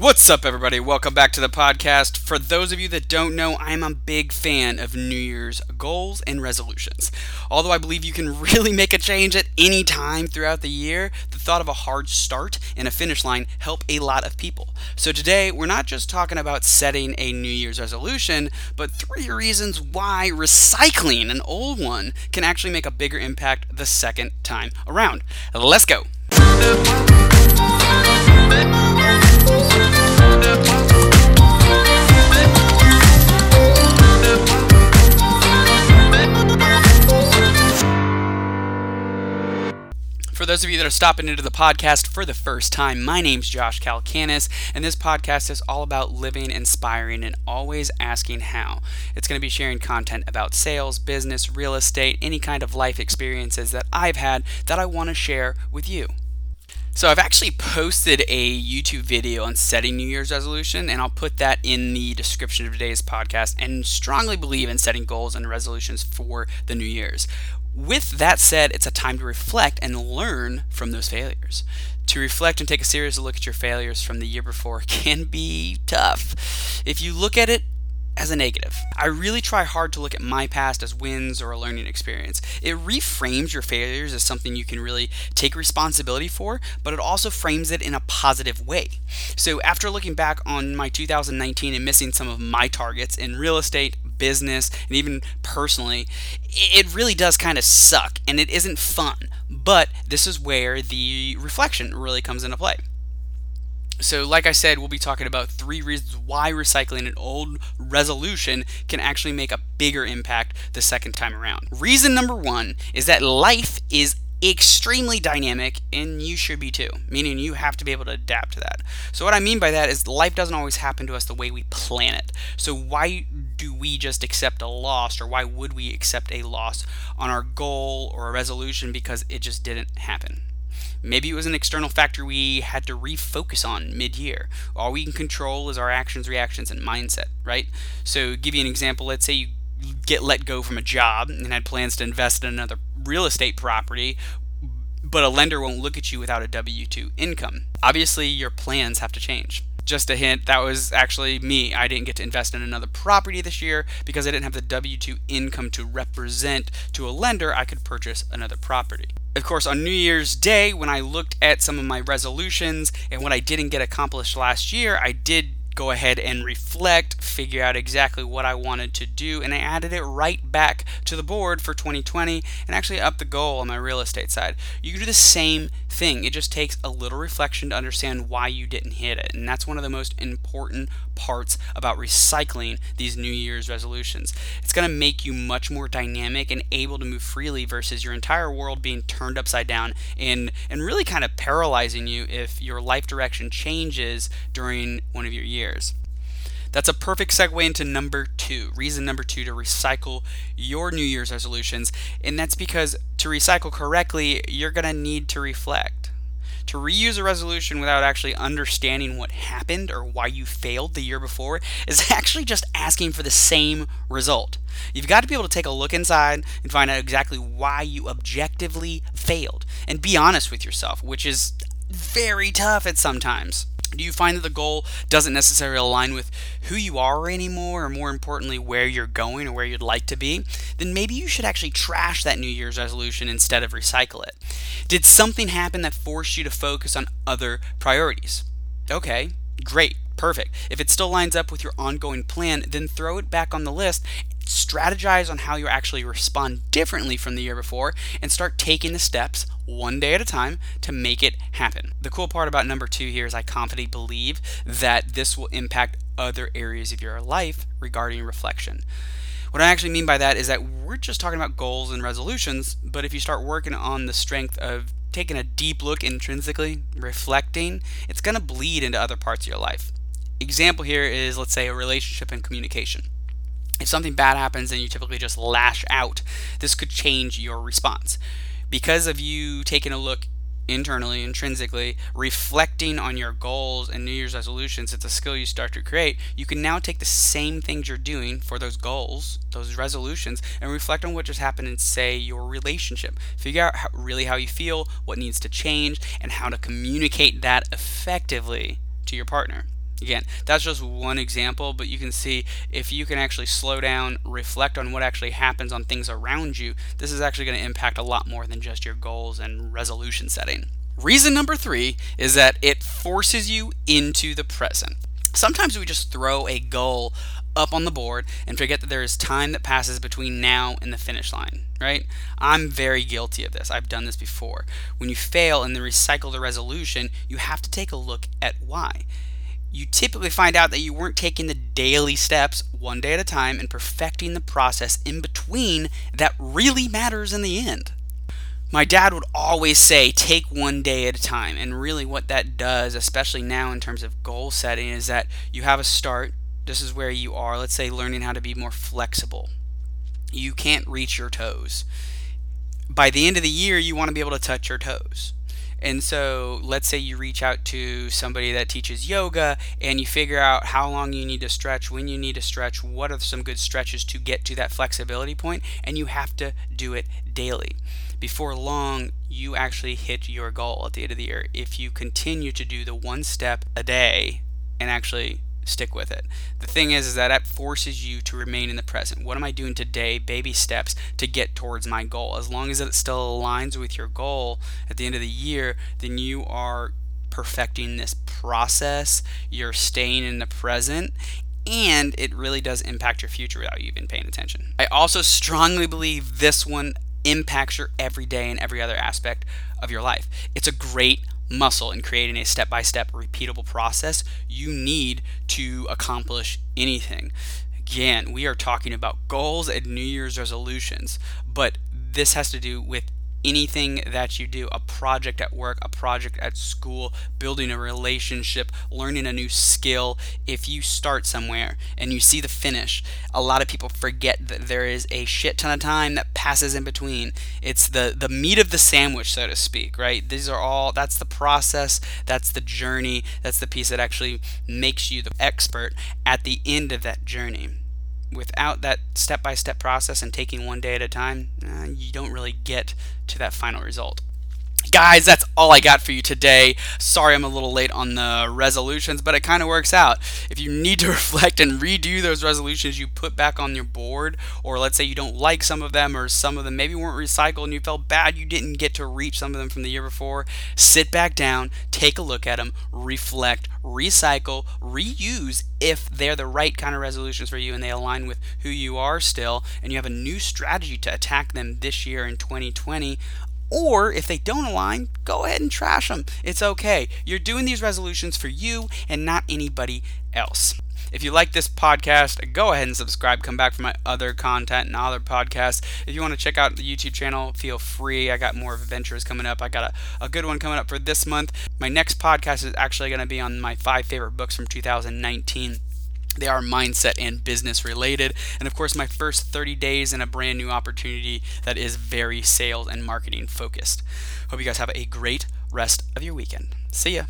What's up, everybody? Welcome back to the podcast. For those of you that don't know, I'm a big fan of New Year's goals and resolutions. Although I believe you can really make a change at any time throughout the year, the thought of a hard start and a finish line help a lot of people. So today, we're not just talking about setting a New Year's resolution, but three reasons why recycling an old one can actually make a bigger impact the second time around. Let's go. For those of you that are stopping into the podcast for the first time, my name's Josh Calcanis, and this podcast is all about living inspiring and always asking how. It's going to be sharing content about sales, business, real estate, any kind of life experiences that I've had that I want to share with you. So I've actually posted a YouTube video on setting New Year's resolution, and I'll put that in the description of today's podcast. And strongly believe in setting goals and resolutions for the New Year's. With that said, it's a time to reflect and learn from those failures. To reflect and take a serious look at your failures from the year before can be tough. If you look at it as a negative. I really try hard to look at my past as wins or a learning experience. It reframes your failures as something you can really take responsibility for, but it also frames it in a positive way. So after looking back on my 2019 and missing some of my targets in real estate, business, and even personally, it really does kind of suck and it isn't fun. But this is where the reflection really comes into play. So, like I said, we'll be talking about three reasons why recycling an old resolution can actually make a bigger impact the second time around. Reason number one is that life is extremely dynamic and you should be too, meaning you have to be able to adapt to that. So, what I mean by that is life doesn't always happen to us the way we plan it. So, why do we just accept a loss or why would we accept a loss on our goal or a resolution because it just didn't happen? Maybe it was an external factor we had to refocus on mid year. All we can control is our actions, reactions, and mindset, right? So, give you an example. Let's say you get let go from a job and had plans to invest in another real estate property, but a lender won't look at you without a W 2 income. Obviously, your plans have to change just a hint, that was actually me. I didn't get to invest in another property this year because I didn't have the W 2 income to represent to a lender I could purchase another property. Of course, on New Year's Day, when I looked at some of my resolutions and what I didn't get accomplished last year, I did go ahead and reflect, figure out exactly what I wanted to do, and I added it right back to the board for 2020 and actually up the goal on my real estate side. You can do the same thing. It just takes a little reflection to understand why you didn't hit it. And that's one of the most important parts about recycling these New Year's resolutions. It's going to make you much more dynamic and able to move freely versus your entire world being turned upside down and, and really kind of paralyzing you if your life direction changes during one of your years. That's a perfect segue into number two. Reason number two to recycle your New Year's resolutions. And that's because to recycle correctly, you're going to need to reflect. To reuse a resolution without actually understanding what happened or why you failed the year before is actually just asking for the same result. You've got to be able to take a look inside and find out exactly why you objectively failed and be honest with yourself, which is very tough at sometimes do you find that the goal doesn't necessarily align with who you are anymore, or more importantly, where you're going or where you'd like to be? Then maybe you should actually trash that New Year's resolution instead of recycle it. Did something happen that forced you to focus on other priorities? Okay, great, perfect. If it still lines up with your ongoing plan, then throw it back on the list strategize on how you actually respond differently from the year before, and start taking the steps one day at a time to make it happen. The cool part about number two here is I confidently believe that this will impact other areas of your life regarding reflection. What I actually mean by that is that we're just talking about goals and resolutions, but if you start working on the strength of taking a deep look intrinsically, reflecting, it's going to bleed into other parts of your life. Example here is, let's say, a relationship and communication. If something bad happens and you typically just lash out, this could change your response. Because of you taking a look internally, intrinsically, reflecting on your goals and New Year's resolutions, it's a skill you start to create. You can now take the same things you're doing for those goals, those resolutions, and reflect on what just happened in, say, your relationship. Figure out how, really how you feel, what needs to change, and how to communicate that effectively to your partner. Again, that's just one example, but you can see if you can actually slow down, reflect on what actually happens on things around you, this is actually going to impact a lot more than just your goals and resolution setting. Reason number three is that it forces you into the present. Sometimes we just throw a goal up on the board and forget that there is time that passes between now and the finish line, right? I'm very guilty of this. I've done this before. When you fail and then recycle the resolution, you have to take a look at why you typically find out that you weren't taking the daily steps one day at a time and perfecting the process in between that really matters in the end. My dad would always say, take one day at a time. And really, what that does, especially now in terms of goal setting, is that you have a start. This is where you are. Let's say learning how to be more flexible. You can't reach your toes. By the end of the year, you want to be able to touch your toes. And so, let's say you reach out to somebody that teaches yoga and you figure out how long you need to stretch, when you need to stretch, what are some good stretches to get to that flexibility point, and you have to do it daily. Before long, you actually hit your goal at the end of the year if you continue to do the one step a day and actually stick with it. The thing is, is that that forces you to remain in the present. What am I doing today? Baby steps to get towards my goal. As long as it still aligns with your goal at the end of the year, then you are perfecting this process. You're staying in the present and it really does impact your future without you even paying attention. I also strongly believe this one impacts your everyday and every other aspect of your life. It's a great muscle in creating a step by step repeatable process you need to accomplish anything. Again, we are talking about goals and New Year's resolutions, but this has to do with anything that you do a project at work, a project at school, building a relationship, learning a new skill. If you start somewhere and you see the finish, a lot of people forget that there is a shit ton of time that passes in between. It's the, the meat of the sandwich, so to speak, right? These are all, that's the process, that's the journey, that's the piece that actually makes you the expert at the end of that journey without that step by step process and taking one day at a time, uh, you don't really get to that final result. Guys, that's all I got for you today. Sorry I'm a little late on the resolutions, but it kind of works out. If you need to reflect and redo those resolutions you put back on your board, or let's say you don't like some of them, or some of them maybe weren't recycled and you felt bad you didn't get to reach some of them from the year before, sit back down, take a look at them, reflect, recycle, reuse if they're the right kind of resolutions for you and they align with who you are still, and you have a new strategy to attack them this year in 2020 or if they don't align, go ahead and trash them. It's okay. You're doing these resolutions for you and not anybody else. If you like this podcast, go ahead and subscribe. Come back for my other content and other podcasts. If you want to check out the YouTube channel, feel free. I got more adventures coming up. I got a, a good one coming up for this month. My next podcast is actually going to be on my five favorite books from 2019. They are mindset and business related. And of course, my first 30 days in a brand new opportunity that is very sales and marketing focused. Hope you guys have a great rest of your weekend. See ya.